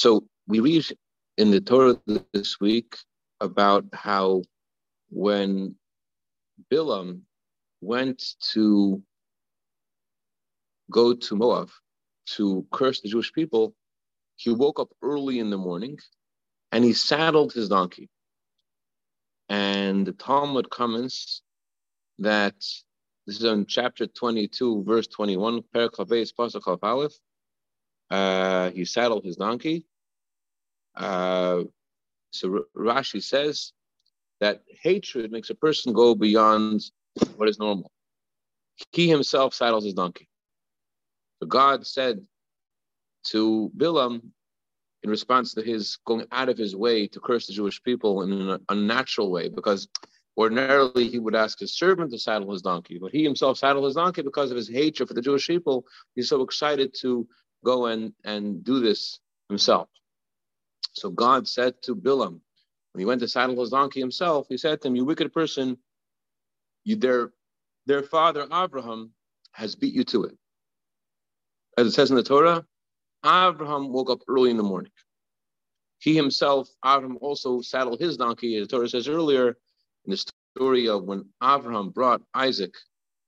So we read in the Torah this week about how when Bilam went to go to Moab to curse the Jewish people, he woke up early in the morning and he saddled his donkey. And the Talmud comments that this is in chapter 22, verse 21, Perak Aleph. Uh, he saddled his donkey. Uh, so Rashi says that hatred makes a person go beyond what is normal. He himself saddles his donkey. So God said to Bilam, in response to his going out of his way to curse the Jewish people in an unnatural way, because ordinarily he would ask his servant to saddle his donkey, but he himself saddled his donkey because of his hatred for the Jewish people. He's so excited to go and, and do this himself. So God said to Bilam, when he went to saddle his donkey himself, he said to him, You wicked person, you, their, their father Abraham has beat you to it. As it says in the Torah, Abraham woke up early in the morning. He himself, Abraham, also saddled his donkey, as the Torah says earlier in the story of when Abraham brought Isaac,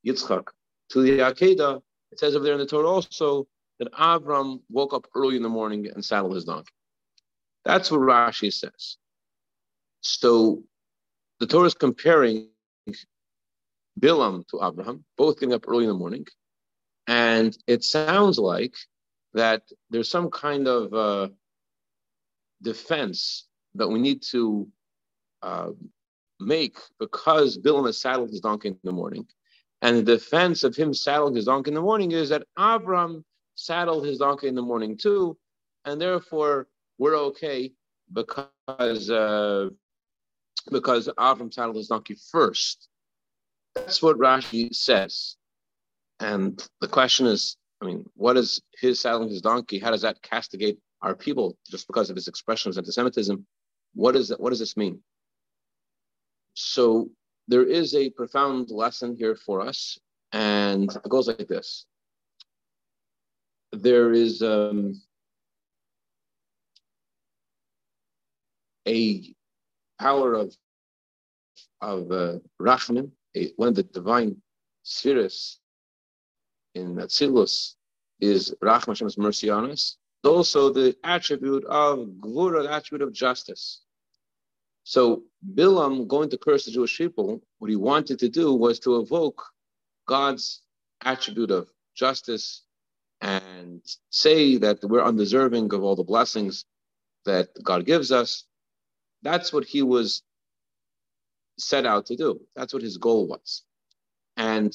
Yitzchak, to the Akedah. It says over there in the Torah also that Abraham woke up early in the morning and saddled his donkey. That's what Rashi says. So the Torah is comparing Bilam to Abraham, both getting up early in the morning. And it sounds like that there's some kind of uh, defense that we need to uh, make because Bilam has saddled his donkey in the morning. And the defense of him saddling his donkey in the morning is that Avram saddled his donkey in the morning too, and therefore we're okay because uh, because Avram saddled his donkey first. That's what Rashi says. And the question is, I mean, what is his saddling his donkey? How does that castigate our people just because of his expressions of anti-Semitism? What is that? What does this mean? So there is a profound lesson here for us, and it goes like this. There is um, a power of of uh, Rachman, one of the divine spheres in Atzilus is Rachman Hashem's mercy on us. Also, the attribute of Gvura, the attribute of justice. So, Bilam going to curse the Jewish people, what he wanted to do was to evoke God's attribute of justice and say that we're undeserving of all the blessings that God gives us. That's what he was set out to do. That's what his goal was. And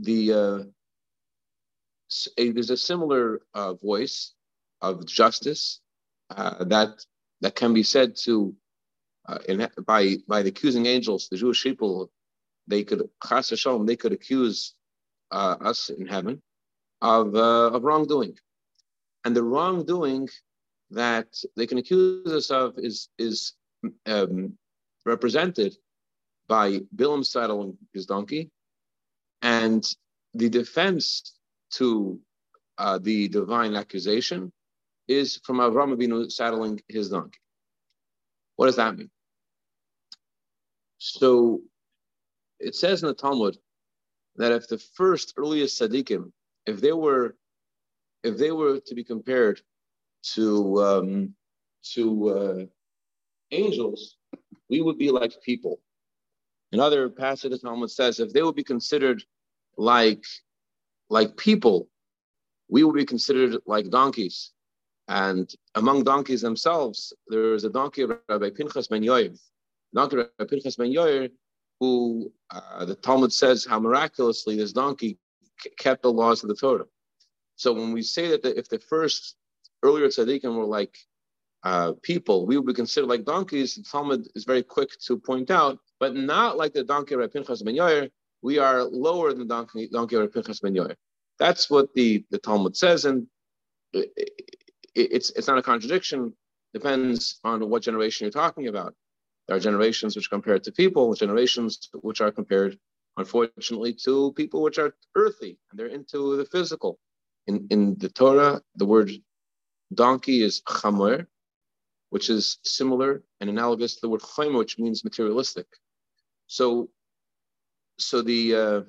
the uh, a, there's a similar uh, voice of justice uh, that that can be said to uh, in, by by the accusing angels, the Jewish people. They could chas they could accuse uh, us in heaven of uh, of wrongdoing, and the wrongdoing that they can accuse us of is is um, represented by Bilam saddling his donkey, and the defense to uh, the divine accusation is from Avram Avinu saddling his donkey. What does that mean? So it says in the Talmud that if the first earliest tzaddikim, if they were, if they were to be compared to um, to uh, angels, we would be like people. Another passage of Talmud says if they would be considered like like people, we would be considered like donkeys. And among donkeys themselves, there is a donkey Rabbi Pinchas ben Yoyer. Donkey Rabbi Pinchas ben Yoyer, who uh, the Talmud says how miraculously this donkey kept the laws of the Torah. So when we say that the, if the first earlier tzaddikim were like uh, people, we would be considered like donkeys. The Talmud is very quick to point out, but not like the donkey of Pinchas ben Yoyer, we are lower than donkey, donkey Pinchas ben Yoyer. That's what the, the Talmud says, and it, it's it's not a contradiction. Depends on what generation you're talking about. There are generations which are compared to people, generations which are compared, unfortunately, to people which are earthy and they're into the physical. In in the Torah, the word donkey is chamor, which is similar and analogous to the word chaymer, which means materialistic. So, so the uh,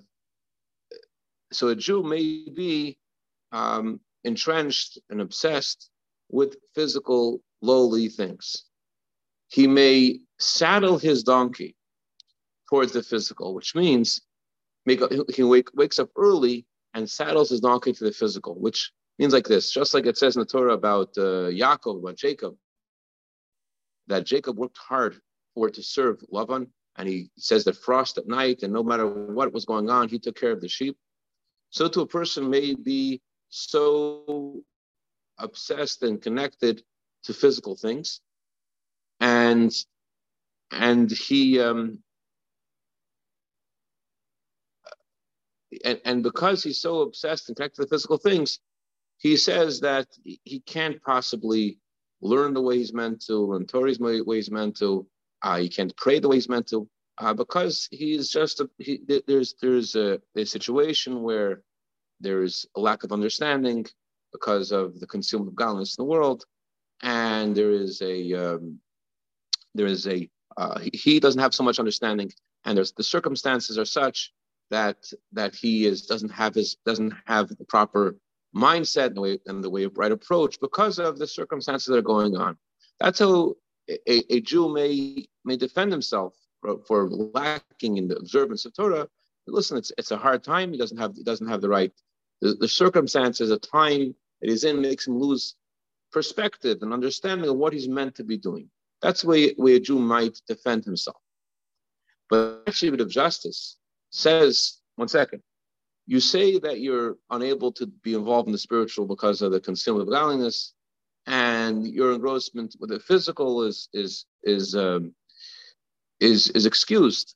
so a Jew may be um, entrenched and obsessed with physical lowly things. He may saddle his donkey towards the physical, which means make, he wake, wakes up early and saddles his donkey to the physical, which means like this, just like it says in the Torah about uh, Yaakov, about Jacob, that Jacob worked hard for to serve Lavan, and he says that frost at night, and no matter what was going on, he took care of the sheep. So to a person may be so obsessed and connected to physical things, and and he um, and, and because he's so obsessed and connected to physical things, he says that he can't possibly learn the way he's meant to, learn Torah's way he's meant to. Uh, he can't pray the way he's meant to, uh, because he's just a, he, there's there's a, a situation where there's a lack of understanding because of the consumption of godliness in the world, and there is a um, there is a uh, he, he doesn't have so much understanding, and there's the circumstances are such that that he is doesn't have his doesn't have the proper mindset and the way and the way of right approach because of the circumstances that are going on. That's how a, a Jew may may defend himself for, for, lacking in the observance of Torah. Listen, it's it's a hard time. He doesn't have he doesn't have the right the, the circumstances, the time that he's in makes him lose perspective and understanding of what he's meant to be doing. That's the way, way a Jew might defend himself. But attribute of justice says, one second, you say that you're unable to be involved in the spiritual because of the concealment of godliness, and your engrossment with the physical is is is um, is is excused.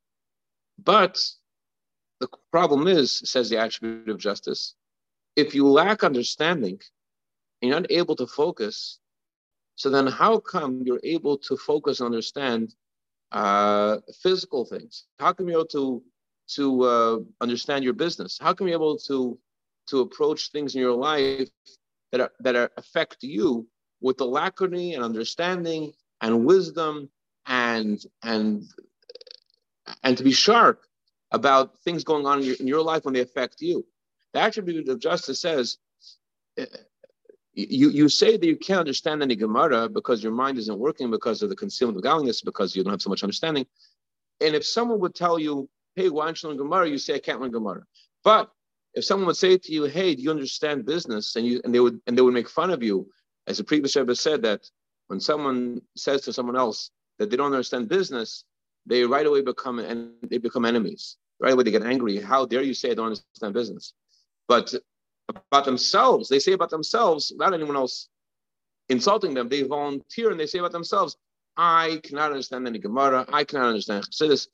But the problem is, says the attribute of justice, if you lack understanding and you're not able to focus, so then how come you're able to focus and understand uh, physical things? How come you're able to to uh, understand your business? How can you be able to to approach things in your life that are, that are, affect you with alacrity and understanding and wisdom and and and to be sharp about things going on in your, in your life when they affect you. The attribute of justice says uh, you, you say that you can't understand any Gemara because your mind isn't working because of the concealment of godliness, because you don't have so much understanding. And if someone would tell you, hey, why don't you learn Gemara? You say, I can't learn Gemara. But if someone would say to you, hey, do you understand business? And you and they would and they would make fun of you, as the previous Rebbe said that when someone says to someone else that they don't understand business, they right away become and they become enemies. Right away they get angry. How dare you say I don't understand business? But about themselves, they say about themselves, not anyone else insulting them. They volunteer and they say about themselves, I cannot understand any Gemara, I cannot understand Chassidus.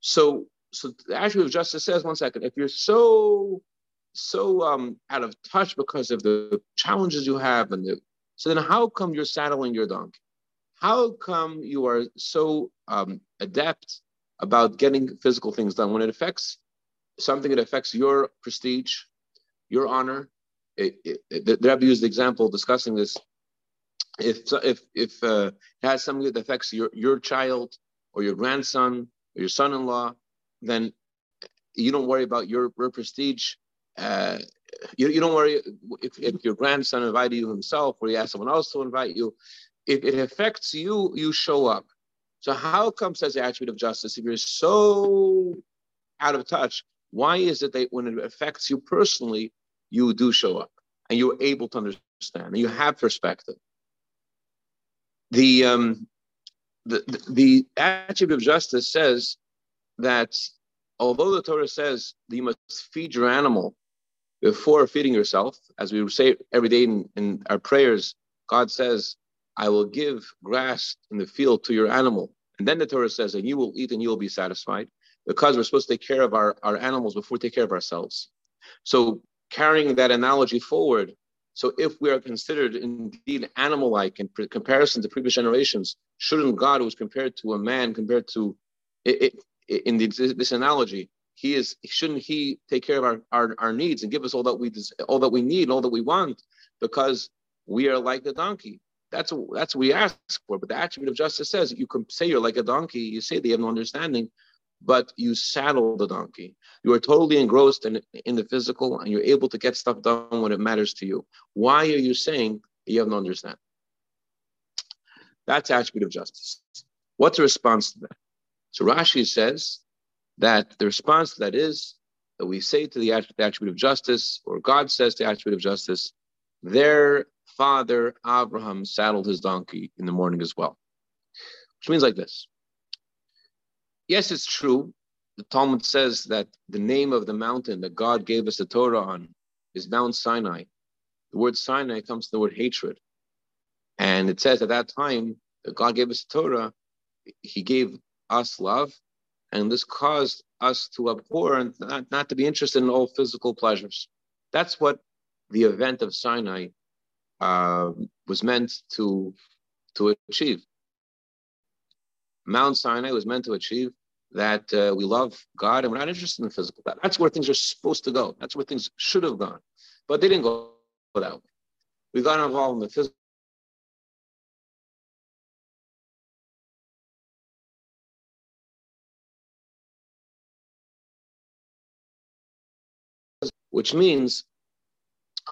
So so the attribute of justice says, one second, if you're so so um, out of touch because of the challenges you have, and the, so then how come you're saddling your donkey? How come you are so um, adept about getting physical things done when it affects something that affects your prestige, your honor? It, it, it, the Rebbe used the example discussing this. If if if uh, it has something that affects your your child or your grandson or your son-in-law, then you don't worry about your, your prestige. Uh, you, you don't worry if, if your grandson invited you himself or he asked someone else to invite you. If it affects you, you show up. So how come, says the attribute of justice, if you're so out of touch, why is it that when it affects you personally, you do show up and you're able to understand and you have perspective? The um, the, the, the attribute of justice says that although the Torah says that you must feed your animal before feeding yourself, as we say every day in, in our prayers, God says, I will give grass in the field to your animal. And then the Torah says, and you will eat and you will be satisfied, because we're supposed to take care of our, our animals before we take care of ourselves. So carrying that analogy forward, so if we are considered indeed animal-like in comparison to previous generations, shouldn't God, who was compared to a man, compared to it, in the, this analogy, he is shouldn't he take care of our, our, our needs and give us all that we all that we need, all that we want, because we are like a donkey. That's that's what we ask for. But the attribute of justice says you can say you're like a donkey. You say they have no understanding, but you saddle the donkey. You are totally engrossed in, in the physical, and you're able to get stuff done when it matters to you. Why are you saying you have no understanding? That's attribute of justice. What's the response to that? So Rashi says that the response to that is that we say to the attribute of justice, or God says to the attribute of justice, their father Abraham saddled his donkey in the morning as well. Which means like this. Yes, it's true. The Talmud says that the name of the mountain that God gave us the Torah on is Mount Sinai. The word Sinai comes from the word hatred. And it says at that time that God gave us the Torah, He gave us love, and this caused us to abhor and not, not to be interested in all physical pleasures. That's what the event of Sinai uh, was meant to, to achieve. Mount Sinai was meant to achieve that uh, we love God and we're not interested in the physical. That's where things are supposed to go. That's where things should have gone. But they didn't go that way. We got involved in the physical which means,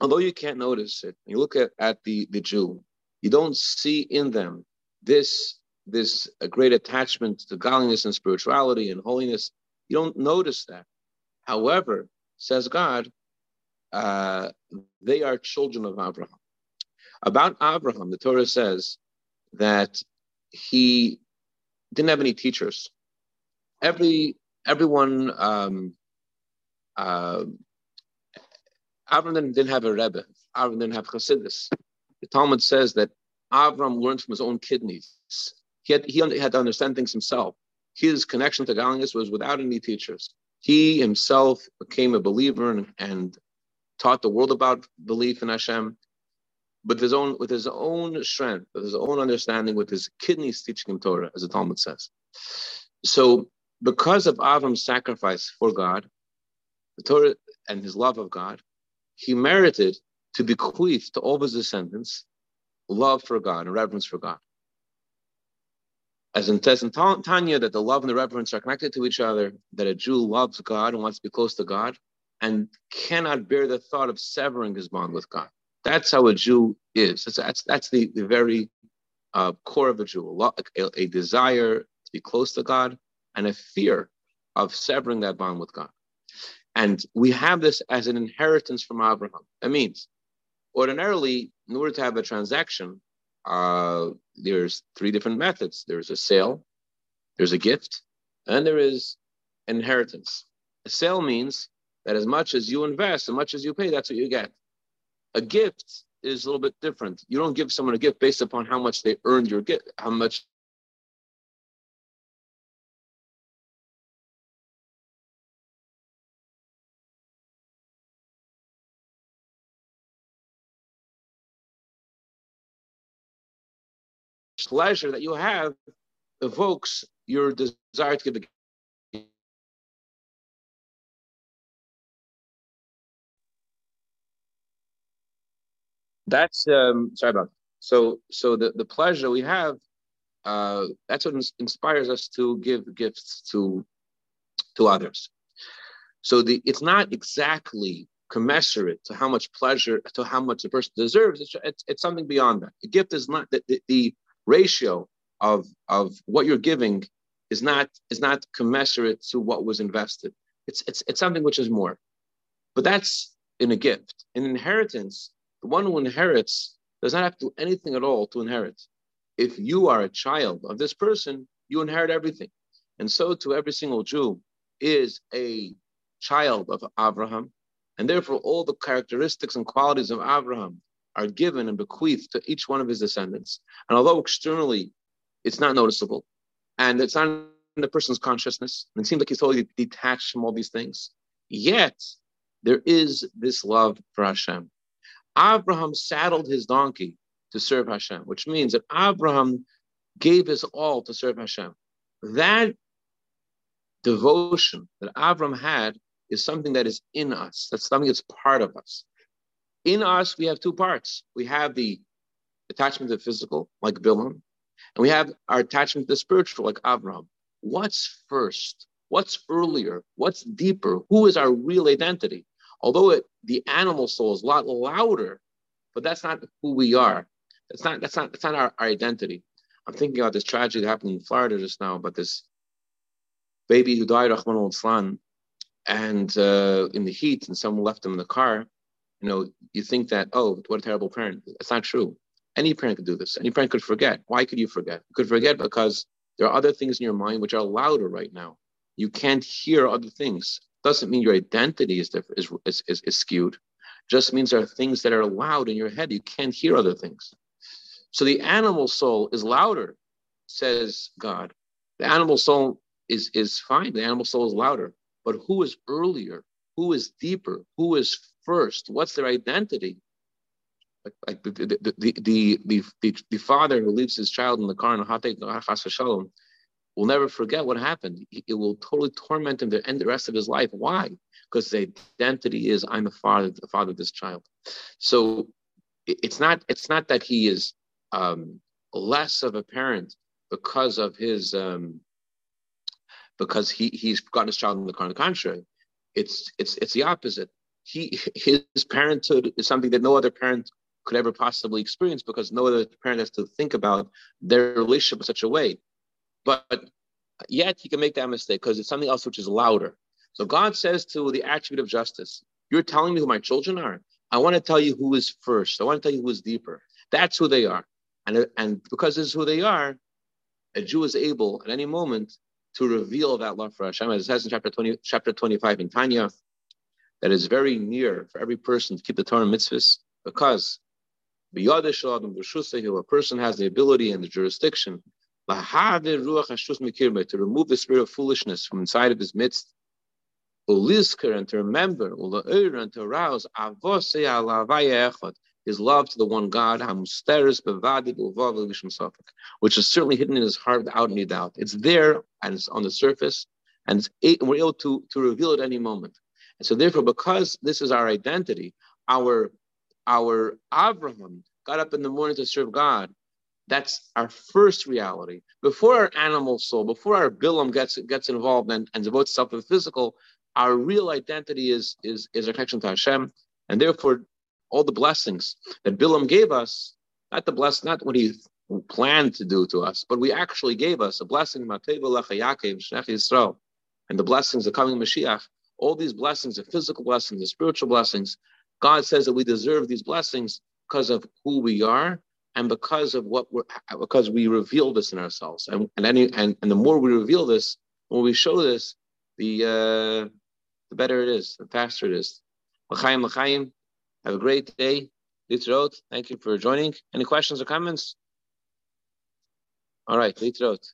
although you can't notice it, you look at, at the, the Jew, you don't see in them this, this great attachment to godliness and spirituality and holiness. You don't notice that. However, says God, uh, they are children of Abraham. About Abraham, the Torah says that he didn't have any teachers. Every everyone um, uh, Avram didn't, have a Rebbe. Avram didn't have Chassidus. The Talmud says that Avram learned from his own kidneys. He had, he had to understand things himself. His connection to godliness was without any teachers. He himself became a believer and, and taught the world about belief in Hashem, but his own, with his own strength, with his own understanding, with his kidneys teaching him Torah, as the Talmud says. So, because of Avram's sacrifice for God, the Torah and his love of God, he merited to bequeath to all his descendants love for God and reverence for God. As in says in Tanya, that the love and the reverence are connected to each other, that a Jew loves God and wants to be close to God and cannot bear the thought of severing his bond with God. That's how a Jew is. That's, that's, that's the, the very uh, core of a Jew a, a desire to be close to God and a fear of severing that bond with God. And we have this as an inheritance from Abraham. That means, ordinarily, in order to have a transaction, uh, there's three different methods there's a sale, there's a gift, and there is inheritance. A sale means that as much as you invest, as much as you pay, that's what you get. A gift is a little bit different. You don't give someone a gift based upon how much they earned your gift, how much pleasure that you have evokes your desire to give a that's um sorry about that. so so the, the pleasure we have uh that's what inspires us to give gifts to to others. So the it's not exactly commensurate to how much pleasure to how much a person deserves. It's, it's, it's something beyond that. The gift is not the, the, the ratio of of what you're giving is not is not commensurate to what was invested. It's it's it's something which is more. But that's in a gift. In inheritance, the one who inherits does not have to do anything at all to inherit. If you are a child of this person, you inherit everything. And so to every single Jew is a child of Abraham, and therefore all the characteristics and qualities of Abraham are given and bequeathed to each one of his descendants. And although externally it's not noticeable and it's not in the person's consciousness, and it seems like he's totally detached from all these things, yet there is this love for Hashem. Abraham saddled his donkey to serve Hashem, which means that Abraham gave his all to serve Hashem. That devotion that Abraham had is something that is in us. That's something that's part of us. In us, we have two parts. We have the attachment to the physical, like Bilam, and we have our attachment to the spiritual, like Avram. What's first? What's earlier? What's deeper? Who is our real identity? Although it, the animal soul is a lot louder, but that's not who we are. That's not that's not that's not our, our identity. I'm thinking about this tragedy that happened in Florida just now about this baby who died, Rahman al and uh, in the heat, and someone left him in the car. You know, you think that, oh, what a terrible parent. It's not true. Any parent could do this. Any parent could forget. Why could you forget? You could forget because there are other things in your mind which are louder right now. You can't hear other things. Doesn't mean your identity is, different, is, is, is skewed. Just means there are things that are loud in your head. You can't hear other things. So the animal soul is louder, says God. The animal soul is, is fine. The animal soul is louder. But who is earlier? Who is deeper? Who is first? What's their identity? Like, like the, the, the, the, the, the, father who leaves his child in the car in a shalom will never forget what happened. It will totally torment him the, end, the rest of his life. Why? Because the identity is I'm the father, the father of this child. So it's not it's not that he is um, less of a parent because of his um, because he he's gotten his child in the car. On the contrary, it's it's it's the opposite. He his parenthood is something that no other parent could ever possibly experience because no other parent has to think about their relationship in such a way. But yet he can make that mistake because it's something else which is louder. So God says to the attribute of justice, You're telling me who my children are. I want to tell you who is first. I want to tell you who is deeper. That's who they are. And, and because this is who they are, a Jew is able at any moment to reveal that love for Hashem, as it says in chapter 20, chapter 25 in Tanya, that is very near for every person to keep the Torah mitzvahs, because a person has the ability and the jurisdiction to remove the spirit of foolishness from inside of his midst, and to remember, and to arouse his love to the one God, which is certainly hidden in his heart without any doubt. It's there and it's on the surface, and we're able to, to reveal it any moment. And so, therefore, because this is our identity, our our Abraham got up in the morning to serve God. That's our first reality. Before our animal soul, before our Bilam gets gets involved and, and devotes itself to the physical, our real identity is is is our connection to Hashem, and therefore all the blessings that Bilam gave us, not the bless, not what he planned to do to us, but we actually gave us a blessing, and the blessings of coming Mashiach, all these blessings, the physical blessings, the spiritual blessings, God says that we deserve these blessings because of who we are and because of what we're because we reveal this in ourselves. And and any and, and the more we reveal this, when we show this, the uh, the better it is, the faster it is. L'chaim, l'chaim. Have a great day. Litrot. Thank you for joining. Any questions or comments? All right, Litrot.